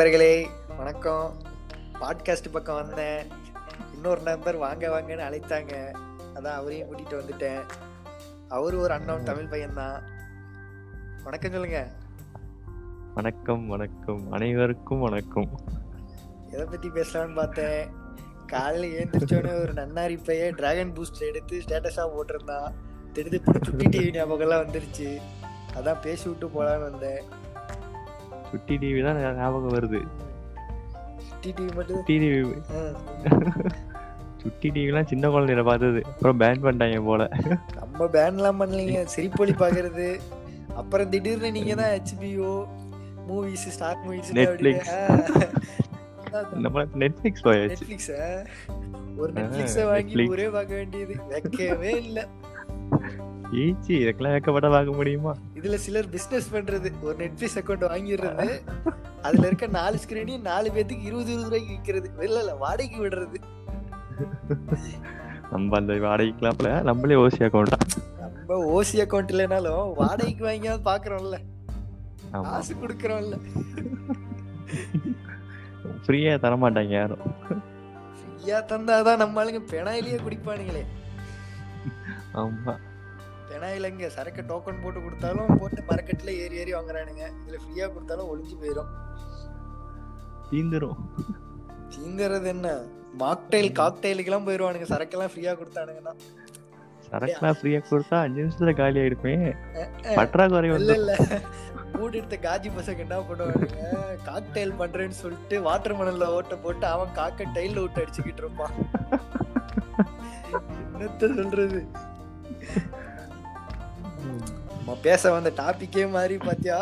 நண்பர்களே வணக்கம். பாட்காஸ்ட் பக்கம் வந்தேன். இன்னொரு நண்பர் வாங்க வாங்கன்னு அழைத்தாங்க. அதான் அவரையும் கூட்டிட்டு வந்துட்டேன். அவரு ஒரு அண்ணன் தமிழ் பையன்தான். வணக்கம் சொல்லுங்க. வணக்கம் வணக்கம். அனைவருக்கும் வணக்கம். எதை பத்தி பேசலாம்னு பார்த்தேன். காலையில ஏந்திரிச்சோடனே ஒரு நன்னாரி பையன் டிராகன் பூஸ்ட் எடுத்து ஸ்டேட்டஸா போட்டிருந்தான். திடுத்து சுட்டி டிவி ஞாபகம்லாம் வந்துருச்சு. அதான் பேசி விட்டு போலான்னு வந்தேன். சுட்டி டிவி தான் ஞாபகம் வருது. சுட்டி டிவி மட்டும் டிவி. சுட்டி டிவிலாம் சின்ன குழந்தையில பார்த்தது. அப்புறம் பேன் பண்ணிட்டாங்க போல. நம்ம பேன்லாம் பண்ணலீங்க. சிரிப்பொலி பாக்குறது. அப்புறம் திடீர்னு நீங்க தான் HBO movies Star movies Netflix. நம்ம நெட்ஃபிளிக்ஸ் போயாச்சு. நெட்ஃபிளிக்ஸ் ஒரு நெட்ஃபிளிக்ஸ வாங்கி. ஊரே பார்க்க வேண்டியது. வைக்கவே இல்ல. ஈச்சி இதுக்கெல்லாம் வைக்கப்பட பார்க்க முடியுமா? இதுல சிலர் பிசினஸ் பண்றது. ஒரு நெட்ஃபிளிக்ஸ் அக்கௌண்ட் வாங்கிடுறது. அதுல இருக்க நாலு ஸ்கிரீனையும் நாலு பேத்துக்கு இருபது இருபது ரூபாய்க்கு விற்கிறது. இல்ல இல்ல வாடகைக்கு விடுறது. நம்ம அந்த வாடகைக்கெல்லாம் நம்மளே ஓசி அக்கௌண்ட் நம்ம ஓசி அக்கௌண்ட் இல்லைனாலும் வாடகைக்கு வாங்கியாவது பாக்குறோம்ல. காசு கொடுக்கறோம்ல. ஃப்ரீயா தர மாட்டாங்க யாரும். ஃப்ரீயா தந்தாதான் நம்ம ஆளுங்க பெனாயிலேயே குடிப்பானுங்களே. ஆமா. பெனாயில இங்க சரக்கு டோக்கன் போட்டு கொடுத்தாலும் போட்டு மரக்கட்டுல ஏறி ஏறி வாங்குறானுங்க. இதுல ஃப்ரீயா கொடுத்தாலும் ஒளிஞ்சு போயிடும் தீந்துரும். தீங்கிறது என்ன? மாக்டைல் காக்டைலுக்கெல்லாம் போயிருவானுங்க. சரக்கெல்லாம் ஃப்ரீயா கொடுத்தானுங்கன்னா. சரக்குலாம் ஃப்ரீயா கொடுத்தா அஞ்சு நிமிஷத்துல காலி ஆயிடுமே. பற்றாக்குறை இல்ல இல்ல. மூடி எடுத்த காஜி பசங்க என்ன பண்ணுவானுங்க காக்டைல் பண்றேன்னு சொல்லிட்டு வாட்டர் மணல்ல ஓட்ட போட்டு அவன் காக்க டைல்ல விட்டு அடிச்சுக்கிட்டு இருப்பான். என்னத்த சொல்றது? நம்ம பேச வந்த டாபிக்கே மாதிரி பாத்தியா.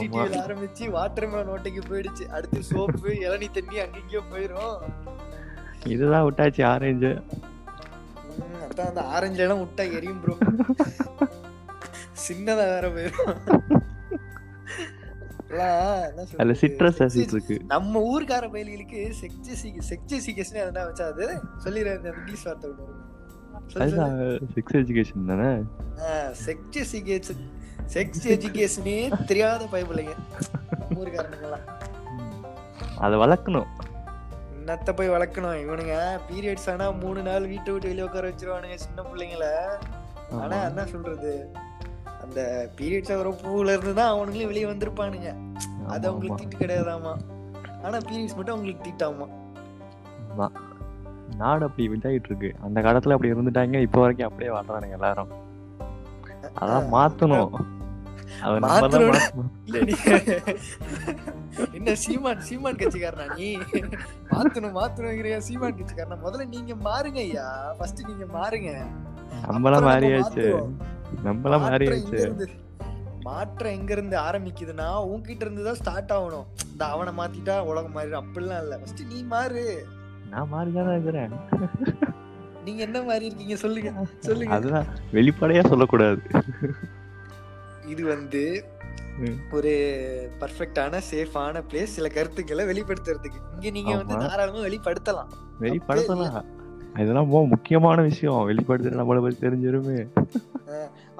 டிவில ஆரம்பிச்சு வாட்டர் மேலன் ஓட்டைக்கு போயிடுச்சு. அடுத்து சோப்பு இளநீ தண்ணி அங்கங்கேயோ போயிரும். இதுதான் விட்டாச்சு ஆரஞ்சு அதான் அந்த ஆரஞ்சு எல்லாம் விட்டா எரியும் ப்ரோ சின்னதா வேற சொல்றது? அதுல சிட்ரஸ் இருக்கு. நம்ம ஊர்க்கார பயல்களுக்கு செக்ஜெசிக் செக்ஜெசிகேஷன் எதனா வச்சா அது? சொல்லிடுறேன் அந்த இங்கிலீஷ் வார்த்தை ஒண்ணு செக்ஸ் எஜுகேஷன் தானே செக்ஸ் எஜுகேஷன் செக்ஸ் எஜுகேஷனே தெரியாத பயப்பிள்ளைங்க ஊருக்காரனுங்கெல்லாம் அதை வளர்க்கணும் என்னத்த போய் வளர்க்கணும் இவனுங்க பீரியட்ஸ் ஆனா மூணு நாள் வீட்டை விட்டு வெளியே உட்கார வச்சிருவானுங்க சின்ன பிள்ளைங்கள ஆனா. என்ன சொல்றது? அந்த பீரியட்ஸ் ஆகிற பூல இருந்து தான் அவனுங்களும் வெளியே வந்திருப்பானுங்க அது அவங்களுக்கு தீட்டு கிடையாதாமா ஆனா பீரியட்ஸ் மட்டும் அவங்களுக்கு தீட்டாமா. நாடு அப்படி இதாயிட்டு இருக்கு அந்த காலத்துல அப்படி இருந்துட்டாங்க இப்போ வரைக்கும் அப்படியே வாழ்றானுங்க எல்லாரும். அதான் மாத்தணும். என்ன சீமான் சீமான் கட்சிக்காரனா நீ? மாத்தணும் மாத்தணுங்கிறியா சீமான் கட்சிக்காரனா? முதல்ல நீங்க மாறுங்க ஐயா. ஃபர்ஸ்ட் நீங்க மாறுங்க. நம்மளாம் மாறியாச்சு. நம்மளாம் மாற்றம் எங்க மாறியாச்சு. இருந்து மாற்றம் எங்க இருந்து ஆரம்பிக்குதுன்னா உன்கிட்ட இருந்து தான் ஸ்டார்ட் ஆகணும். இந்த அவனை மாத்திட்டா உலகம் மாறிடும். அப்படிலாம் இல்ல. ஃபர்ஸ்ட் நீ மாறு. நான் மாறிதானே இருக்கிறேன். நீங்க என்ன மாறி இருக்கீங்க? சொல்லுங்க. சொல்லுங்க. அதுதான். வெளிப்படையா சொல்லக்கூடாது. இது வந்து. ஒரு பர்ஃபெக்டான சேஃபான பிளேஸ் சில கருத்துக்களை வெளிப்படுத்துறதுக்கு. இங்க நீங்க வந்து. தாராளமா வெளிப்படுத்தலாம். வெளிப்படுத்தலாம். இதெல்லாம் முக்கியமான விஷயம். வெளிப்படுத்துற நம்மளை பத்தி தெரிஞ்சிருமே.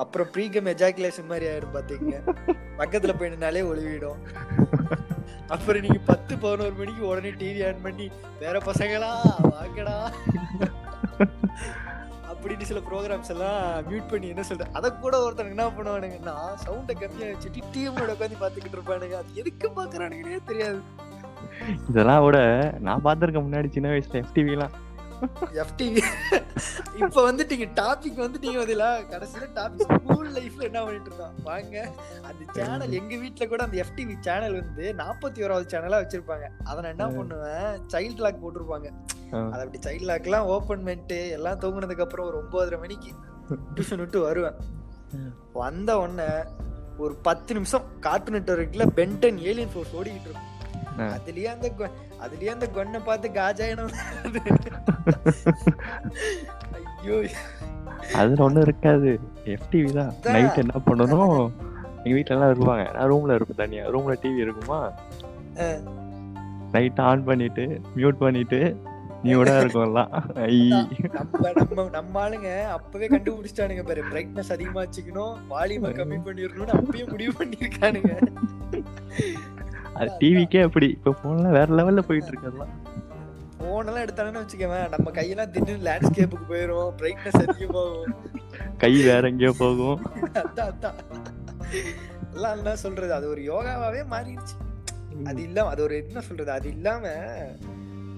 அப்புறம் ப்ரீகம் எஜாகுலேஷன் மாதிரி ஆயிடும் பாத்தீங்க. பக்கத்துல போய் நின்னாலே ஒளிவிடும் அப்புறம் நீங்க பத்து பதினோரு மணிக்கு உடனே டிவி ஆன் பண்ணி வேற பசங்களா வாங்கடா. அப்படின்னு சில ப்ரோக்ராம்ஸ் எல்லாம் மியூட் பண்ணி என்ன சொல்றது அதை கூட ஒருத்தனுக்கு என்ன பண்ணுவானுங்கன்னா சவுண்டை கம்மியா வச்சுட்டு டிவியோட உட்காந்து பாத்துக்கிட்டு இருப்பானுங்க. அது எதுக்கு பாக்குறானுங்கன்னே தெரியாது. இதெல்லாம் விட நான் பாத்திருக்கேன் முன்னாடி சின்ன வயசுல எஃப்டிவி எல்லாம் எஃப்டிவி இப்ப வந்துட்டீங்க டாபிக் வந்துட்டீங்க அதுல கடைசியில டாபிக் ஸ்கூல் லைஃப்ல என்ன பண்ணிட்டு இருந்தோம் வாங்க. அந்த சேனல் எங்க வீட்ல கூட அந்த எஃப்டிவி சேனல் வந்து நாற்பத்தி ஓராவது சேனலா வச்சிருப்பாங்க. அதை நான் என்ன பண்ணுவேன்? சைல்ட் லாக் போட்டிருப்பாங்க. அதை அப்படி சைல்ட் லாக் எல்லாம் ஓபன் பண்ணிட்டு எல்லாம் தூங்குனதுக்கு அப்புறம் ஒரு ஒன்பதரை மணிக்கு டியூஷன் விட்டு வருவேன். வந்த உடனே ஒரு பத்து நிமிஷம் கார்ட்டூன் நெட்வொர்க்ல பென்டன் ஏலியன் ஃபோர்ஸ் ஓடிக்கிட்டு இருக்கும். அதுலயே அந்த அதுலயே அந்த கொன்னை பார்த்து காஜாயனம் ஐயோ. அதுல ஒண்ணும் இருக்காது. எஃப்டிவி தான். நைட் என்ன பண்ணணும்? எங்க வீட்ல எல்லாம் இருப்பாங்க நான் ரூம்ல இருப்பேன் தனியா. ரூம்ல டிவி இருக்குமா. நைட் ஆன் பண்ணிட்டு மியூட் பண்ணிட்டு நியூடா இருக்கும் எல்லாம். ஐ. நம்ம நம்ம நம்ம ஆளுங்க அப்பவே கண்டுபிடிச்சிட்டானுங்க பாரு. பிரைட்னஸ் அதிகமா வச்சுக்கணும். வால்யூமை கம்மி பண்ணிடணும்னு அப்பயே முடிவு பண்ணிருக்கானுங்க அது டிவிக்கே அப்படி. இப்ப போன்ல வேற லெவல்ல போயிட்டு இருக்கு எல்லாம் போன் எல்லாம் எடுத்தானு வச்சுக்கவேன் நம்ம கையெல்லாம் திடீர்னு லேண்ட்ஸ்கேப்புக்கு போயிரும் பிரைட்னஸ் அதிகமாகும். கை வேற எங்கேயோ போகும். அதான் அதான். எல்லாம் என்ன சொல்றது அது ஒரு யோகாவாவே மாறிடுச்சு. அது இல்லாம அது ஒரு என்ன சொல்றது அது இல்லாம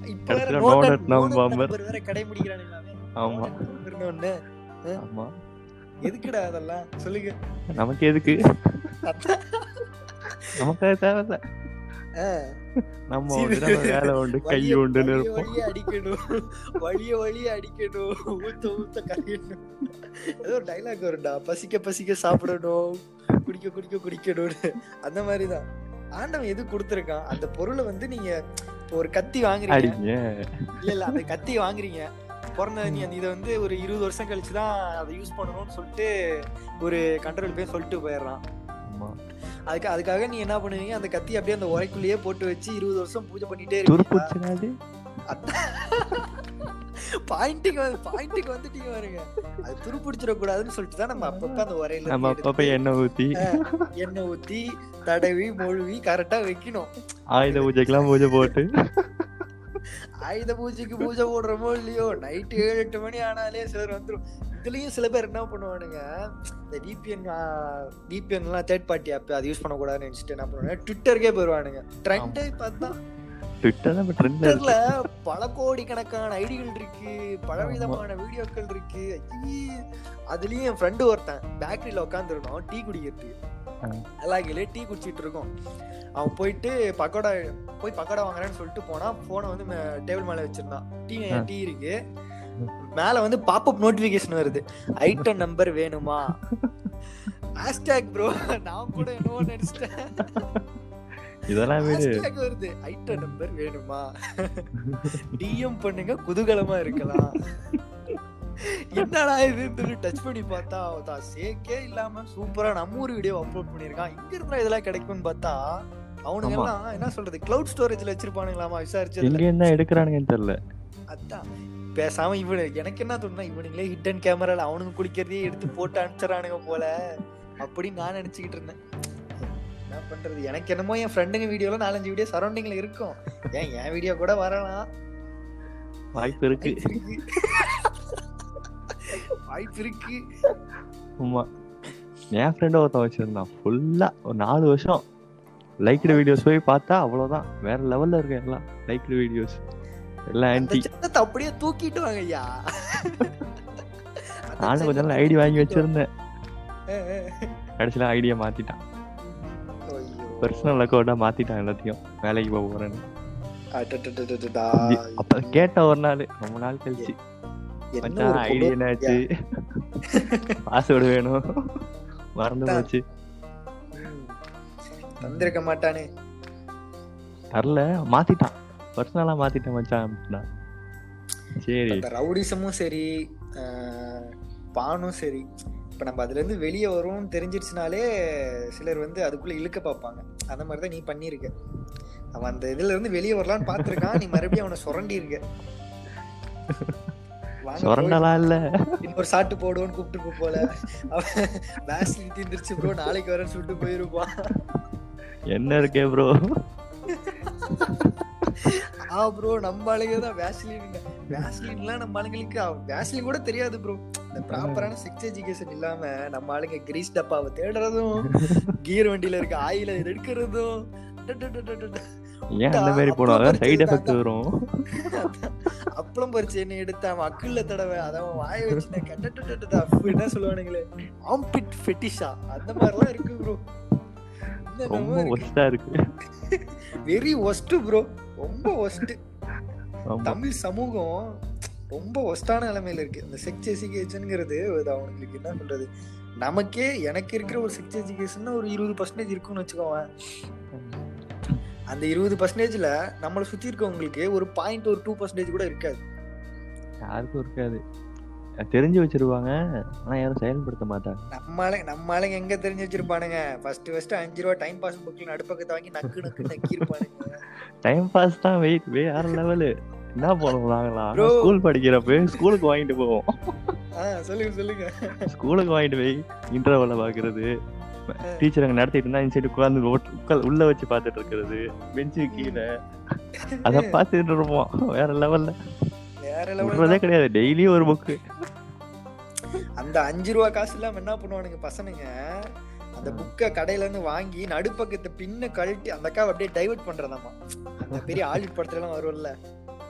இப்ப வேற number வேற கடைபிடிக்கிறானுங்களாமே ஆமா. ஒண்ணு. ஆமா. எதுக்குடா அதெல்லாம்? சொல்லுங்க. நமக்கு எதுக்கு. நமக்கு தேவையில்ல. நம்ம வேலை உண்டு கை உண்டுன்னு இருப்போம். அடிக்கணும். வலிய வலிய அடிக்கணும். ஊத்த ஊத்த கரையணும். ஏதோ ஒரு டைலாக் வரும்டா. பசிக்க பசிக்க சாப்பிடணும். குடிக்க குடிக்க குடிக்கணும்னு. அந்த மாதிரிதான். ஆண்டவன் எது கொடுத்துருக்கான்? அந்த பொருளை வந்து நீங்க இப்போ ஒரு கத்தி வாங்குறீங்க. இல்ல இல்ல அந்த கத்தி வாங்குறீங்க. பிறந்த நீ அந்த இதை வந்து ஒரு இருபது வருஷம் கழிச்சு தான் அதை யூஸ் பண்ணணும்னு சொல்லிட்டு ஒரு கண்ட்ரோல் போய் சொல்லிட்டு போயிடுறான். அதுக்கு அதுக்காக நீ என்ன பண்ணுவீங்க? அந்த கத்தி அப்படியே அந்த உரைக்குள்ளேயே போட்டு வச்சு இருபது வருஷம் பூஜை பண்ணிட்டே துருப்புச்சுனாது. பாயிண்டிங் வந்து பாயிண்டிங் வந்துட்டீங்க பாருங்க. அது துருப்பிடிச்சிட கூடாதுன்னு சொல்லிட்டு தான் நம்ம அப்பப்ப அந்த உரையில நம்ம அப்பப்ப எண்ணெய் ஊத்தி. எண்ணெய் ஊத்தி தடவி மொழுவி கரெக்டா வைக்கணும். ஆயுத பூஜைக்கெல்லாம் பூஜை போட்டு. ஆயுத பூஜைக்கு பூஜை போடுறோமோ இல்லையோ? நைட்டு ஏழு எட்டு மணி ஆனாலே சிலர் வந்துரும். இதுலயும் சில பேர் என்ன பண்ணுவானுங்க? இந்த விபிஎன் விபிஎன் எல்லாம் தேர்ட் பார்ட்டி ஆப் அது யூஸ் பண்ணக்கூடாதுன்னு நினைச்சிட்டு என்ன பண்ணுவாங்க ட்விட்டருக்கே போயிருவானுங்க. ட்ரெண்டே பார்த்தா ட்விட்டர்ல பல கோடிக்கணக்கான ஐடிகள் இருக்கு பல விதமான வீடியோக்கள் இருக்கு. அதுலயும் என் ஃப்ரெண்டு ஒருத்தன் பேக்கரியில உட்காந்துருந்தோம் டீ குடிக்கிறதுக்கு. ஆ. எல்லா டீ குடிச்சிட்டு இருக்கோம். அவன் போயிட்டு பக்கோடா போய் பக்கோடா வாங்குறேன்னு சொல்லிட்டு போனா போனை வந்து டேபிள் மேல வச்சிருந்தான். டீ. டீ இருக்கு. மேல வந்து பாப்அப் நோட்டிபிகேஷன் வருது. ஐட்டம் நம்பர் வேணுமா? ஹேஷ்டேக் ப்ரோ நான் கூட என்னவோ நினைச்சிட்டேன். இதெல்லாம் வருது ஐட்டம் நம்பர் வேணுமா? டிஎம் பண்ணுங்க குதூகலமா இருக்கலாம். என்னடா இது? டச் பண்ணி பார்த்தா அவதான் சேக்கே இல்லாம சூப்பரா நம்ம ஒரு வீடியோ அப்லோட் பண்ணிருக்கான் இங்க இருந்தா இதெல்லாம் கிடைக்கும்னு பார்த்தா அவனுங்க. எல்லாம் என்ன சொல்றது? கிளவுட் ஸ்டோரேஜ்ல வச்சிருப்பானுங்களாமா விசாரிச்சு எங்க என்ன எடுக்கிறானுங்கன்னு தெரியல. அதான். பேசாம இவனு எனக்கு என்ன தோணுனா இவனுங்களே ஹிடன் கேமரால அவனுங்க குடிக்கிறதையே எடுத்து போட்டு அனுப்பிச்சிடறானுங்க போல. அப்படின்னு நான் நினைச்சுக்கிட்டு இருந்தேன். பண்றது. எனக்கு என்னமோ என் ஃப்ரெண்டுங்க வீடியோல நாலஞ்சு வீடியோ சரௌண்டிங்ல இருக்கும். ஏன் என் வீடியோ கூட வரலாம் வாய்ப்பு இருக்கு. வாய்ப்பு இருக்கு. ஆமா. என் ஃப்ரெண்ட் ஒருத்தன் வச்சிருந்தான். ஃபுல்லா ஒரு நாலு வருஷம் லைக்டு வீடியோஸ் போய் பார்த்தா அவ்வளவுதான். வேற லெவல்ல இருக்கு எல்லாம். லைக்டு வீடியோஸ் எல்லாம் ஆன்டி அப்படியே தூக்கிட்டு வாங்க ஐயா. நானும் கொஞ்ச நாள் ஐடி வாங்கி வச்சிருந்தேன். கடைசியில ஐடியா மாத்திட்டான். பர்சனல் அக்கௌண்டா மாத்திட்டான் எல்லாத்தையும். வேலைக்கு போக போறேன்னு. அப்ப கேட்ட ஒரு நாள் ரொம்ப நாள் கழிச்சு. ஐடி என்னாச்சு? பாஸ்வேர்டு வேணும். மறந்து. போச்சு. தந்திருக்க மாட்டானே. தரல மாத்திட்டான். பர்சனலா மாத்திட்டேன் மச்சான் அப்படின்னா. சரி. ரவுடிசமும் சரி பானும் சரி. இப்ப நம்ம அதுல இருந்து வெளியே வரும்னு தெரிஞ்சிருச்சுனாலே சிலர் வந்து அதுக்குள்ள இழுக்க பார்ப்பாங்க. அந்த மாதிரிதான் நீ பண்ணிருக்க அவன் அந்த இதுல இருந்து வெளியே வரலான்னு பாத்திருக்கான் நீ மறுபடியும் அவனை சுரண்டி இருக்க சொரண்டலாம் இல்ல. இன்னொரு சாட்டு போடுவோன்னு கூப்பிட்டு போல. அவன் வேஸ்லின் தீந்துருச்சு ப்ரோ நாளைக்கு வரேன்னு சொல்லிட்டு போயிருப்பான். என்ன இருக்கே ப்ரோ ஆ ப்ரோ நம்ம ஆளுங்க தான் வேஸ்லின் வேஸ்லின்லாம் நம்ம ஆளுங்களுக்கு வேஸ்லின் கூட தெரியாது ப்ரோ இந்த ப்ராப்பரான செக்ஸ் எஜுகேஷன் இல்லாம நம்ம ஆளுங்க கிரீஸ் டப்பாவை தேடுறதும் கீர் வண்டியில இருக்க ஆயில எடுக்கிறதும் ஏன் அந்த மாதிரி போனாங்க சைடு எஃபெக்ட் வரும். அப்பளம் பறிச்சு என்ன எடுத்த அவன் அக்குள்ள தடவை அத அவன் வாய வச்சு கட்டட்டு என்ன சொல்லுவானுங்களே. ஆம்பிட் ஃபெட்டிஷா அந்த மாதிரிலாம் இருக்கு ப்ரோ ரொம்ப ஒஸ்டா இருக்கு. வெரி ஒஸ்ட் ப்ரோ ரொம்ப ஒஸ்ட் தமிழ் சமூகம் ரொம்ப ஒஸ்டான நிலைமையில இருக்கு. இந்த செக்ஸ் எஜுகேஷனுங்கிறது அது அவங்களுக்கு என்ன சொல்றது? நமக்கே எனக்கு இருக்கிற ஒரு செக்ஸ் எஜுகேஷன் ஒரு இருபது பர்சன்டேஜ் இருக்குன்னு வச்சுக்கோவேன். அந்த இருபது பர்சன்டேஜ்ல நம்மளை சுத்தி இருக்கவங்களுக்கு ஒரு பாயிண்ட் ஒரு டூ பர்சன்டேஜ் கூட இருக்காது. யாருக்கும் இருக்காது. தெரிஞ்சு வச்சிருவாங்க. ஆனா யாரும் செயல்படுத்த மாட்டாங்க. நம்மளால நம்மளால எங்க தெரிஞ்சு வச்சிருப்பானுங்க? ஃபர்ஸ்ட் ஃபர்ஸ்ட் அஞ்சு ரூபா டைம் பாஸ் புக்ல நடுப்பக்கத்தை வாங்கி நக்கு நக்கு நக்கி இருப்பானுங்க டைம் பாஸ் தான் வெயிட் வேற லெவலு என்ன பண்ணுவோம் நாங்களா. ஸ்கூல் படிக்கிறப்ப ஸ்கூலுக்கு வாங்கிட்டு போவோம். சொல்லுங்க சொல்லுங்க. ஸ்கூலுக்கு வாங்கிட்டு போய் இன்டர்வல்ல பாக்குறது. டீச்சர் அங்க நடத்திட்டு இருந்தா இந்த சைடு உட்கார்ந்து உட்கார் உள்ள வச்சு பாத்துட்டு இருக்கிறது. பெஞ்சு கீழே. அத பாத்துட்டு இருப்போம். வேற லெவல்ல விடுறதே. கிடையாது. டெய்லியும் ஒரு புக்கு அந்த அஞ்சு ரூபா காசு இல்லாம என்ன பண்ணுவானுங்க பசனுங்க? அந்த புக்கை கடையில இருந்து வாங்கி நடுப்பக்கத்தை பின்ன கழட்டி அந்த அக்காவை அப்படியே டைவர்ட் பண்றதாமா அந்த பெரிய ஆலிட் படத்துல எல்லாம் வரும்ல.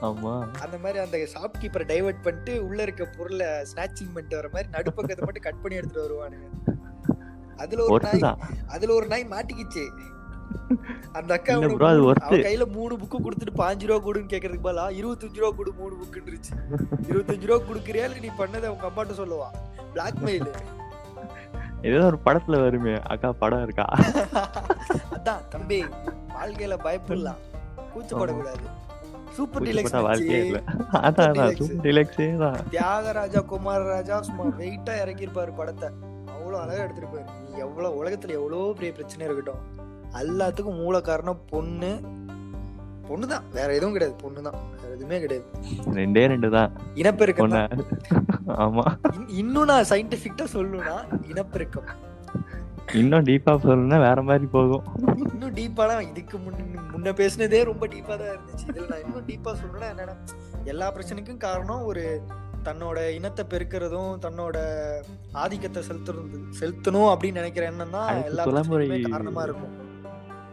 ஆமா. அந்த மாதிரி அந்த ஷாப் கீப்பரை டைவர்ட் பண்ணிட்டு உள்ள இருக்க பொருளை ஸ்நாச்சிங் பண்ணிட்டு வர மாதிரி நடுப்பக்கத்தை மட்டும் கட் பண்ணி எடுத்துட்டு வருவானுங்க. அதுல ஒரு நாய் அதுல ஒரு நாய் மாட்டிக்கிச்சு. அந்த அக்கா இல்ல அவனுக்கு bro, அது மூணு- worth. அவ கையில மூணு புக்கு கொடுத்துட்டு பாஞ்சு ரூபா கொடுன்னு கேக்குறதுக்கு பதிலா இருபத்தஞ்சு ரூபா கொடு மூணு புக்குன்றுச்சு இருபத்தஞ்சு ரூபா கொடுக்குறியா நீ பண்ணதை உங்க அம்மாட்ட சொல்லுவா? பிளாக்மெயில் ஏதோ ஒரு படத்துல வருமே அக்கா படம் இருக்கா? அதான் தம்பி வாழ்க்கையில பயப்படலாம். கூச்சப்படக்கூடாது. சூப்பர் டிலக்ஸ் வாழ்க்கையே இல்ல. அதான். சூப்பர் டிலக்ஸே. தான். தியாகராஜா குமாரராஜா சும்மா வெயிட்டா இறக்கியிருப்பாரு படத்தை. அவ்வளவு அழகா எடுத்திருப்பாரு. நீ எவ்வளவு உலகத்துல எவ்வளவு பெரிய பிரச்சனை இருக்கட்டும். எல்லாத்துக்கும் மூல காரணம் பொண்ணு. பொண்ணுதான். வேற எதுவும் கிடையாது. பொண்ணுதான். வேற எதுவுமே கிடையாது. ரெண்டே ரெண்டு தான். இனப்பெருக்கம். ஆமா. இன்- இன்னும் நான் சயின்டிபிக்கா சொல்லணும்னா இனப்பெருக்கம். இன்னும் டீப்பா சொல்லணும்னா வேற மாதிரி போகும். இன்னும் டீப்பாலாம் இதுக்கு முன்ன முன்ன பேசினதே ரொம்ப டீப்பா தான் இருந்துச்சு. இதுல நான் இன்னும் டீப்பா சொல்லணும்னா என்னன்னா எல்லா பிரச்சனைக்கும் காரணம் ஒரு தன்னோட இனத்தை பெருக்கிறதும் தன்னோட ஆதிக்கத்தை செலுத்துறது செலுத்தணும் அப்படின்னு நினைக்கிற எண்ணம் தான் எல்லா காரணமா இருக்கும்.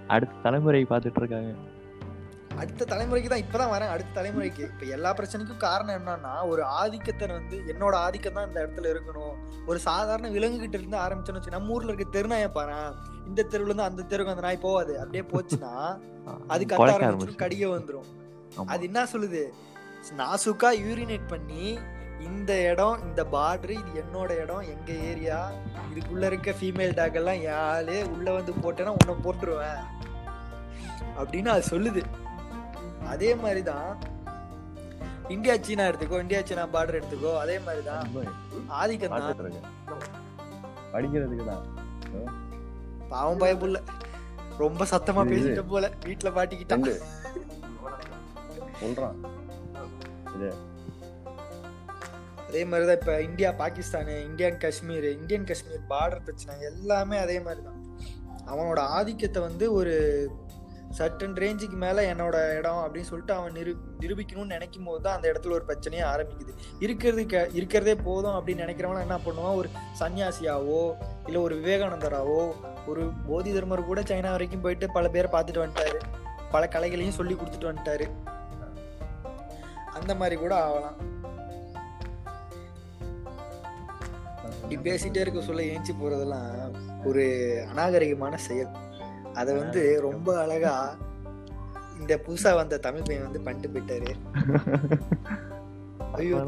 அடுத்த தலைமுறை பார்த்துட்டு இருக்காங்க. அடுத்த தலைமுறைக்கு தான் இப்பதான் வரேன். அடுத்த தலைமுறைக்கு. இப்ப எல்லா பிரச்சனைக்கும் காரணம் என்னன்னா ஒரு ஆதிக்கத்தை வந்து என்னோட ஆதிக்கம் தான் இந்த இடத்துல இருக்கணும். ஒரு சாதாரண விலங்கு கிட்ட இருந்து ஆரம்பிச்சோன்னு வச்சு நம்ம ஊர்ல இருக்க தெருநாயை பாரு இந்த தெருவுல இருந்து அந்த தெருவுக்கு அந்த நாய் போகாது அப்படியே போச்சுன்னா அது கத்த ஆரம்பிச்சு கடிக்க வந்துரும். ஆமா. அது என்ன சொல்லுது? நாசுக்கா யூரினேட் பண்ணி இந்த இடம் இந்த பார்டர் இது என்னோட இடம் எங்க ஏரியா இதுக்குள்ள இருக்க ஃபீமேல் டாக் எல்லாம் ஆளு உள்ள வந்து போட்டேன்னா உன்னை போட்டுருவேன். அப்படின்னு அது சொல்லுது. அதே மாதிரிதான் இந்தியா சீனா எடுத்துக்கோ இந்தியா சீனா பார்டர் எடுத்துக்கோ அதே மாதிரிதான் ஆதிக்கம் தான். படிக்கிறதுக்கு தான். பாவம் பயப்புள்ள ரொம்ப சத்தமா பேசிட்ட போல. வீட்டுல மாட்டிக்கிட்டான் சொல்றான். அதே மாதிரிதான் இப்ப India Pakistan Indian Kashmir Indian Kashmir border பிரச்சனை எல்லாமே அதே மாதிரிதான். அவனோட ஆதிக்கத்தை வந்து ஒரு சர்டன் ரேஞ்சுக்கு மேல என்னோட இடம் அப்படின்னு சொல்லிட்டு அவன் நிரு நிரூபிக்கணும்னு நினைக்கும் போது தான் அந்த இடத்துல ஒரு பிரச்சனையே ஆரம்பிக்குது. இருக்கிறது க- இருக்கிறதே போதும் அப்படின்னு நினைக்கிறவன என்ன பண்ணுவான்? ஒரு சன்னியாசியாவோ இல்லை ஒரு விவேகானந்தராவோ ஒரு போதி தர்மர் கூட சைனா வரைக்கும் போயிட்டு பல பேரை பார்த்துட்டு வந்துட்டாரு. பல கலைகளையும் சொல்லி கொடுத்துட்டு வந்துட்டாரு. அந்த மாதிரி கூட ஆகலாம். இப்படி பேசிட்டே இருக்க சொல்ல ஏஞ்சி போறதெல்லாம் ஒரு அநாகரிகமான செயல். அத வந்து ரொம்ப அழகா இந்த புதுசா வந்த தமிழ் பையன் வந்து பண்ணிட்டு போயிட்டாரு. ஐயோ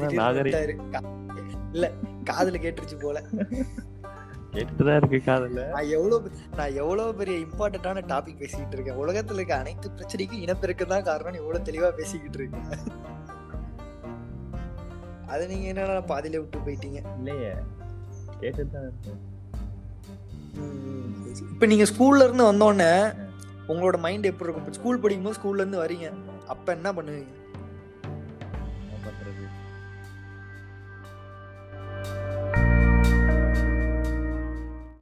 இல்ல காதுல கேட்டுருச்சு போல. கேட்டுதான் இருக்கு காதல. நான் எவ்வளவு நான் எவ்வளவு பெரிய இம்பார்ட்டன்டான டாபிக் பேசிக்கிட்டு இருக்கேன். உலகத்துல இருக்க அனைத்து பிரச்சனைக்கும் இனப்பெருக்கம் தான் காரணம் எவ்வளவு தெளிவா பேசிக்கிட்டு இருக்கேன். அது நீங்க என்னடா பாதியில விட்டு போயிட்டீங்க? இல்லையே. கேட்டுதான் இருக்கு. இப்போ நீங்கள் ஸ்கூல்ல இருந்து வந்தோடனே உங்களோட மைண்ட் எப்படி இருக்கும்? ஸ்கூல் படிக்கும்போது ஸ்கூல்ல இருந்து வரீங்க. அப்போ என்ன பண்ணுவீங்க?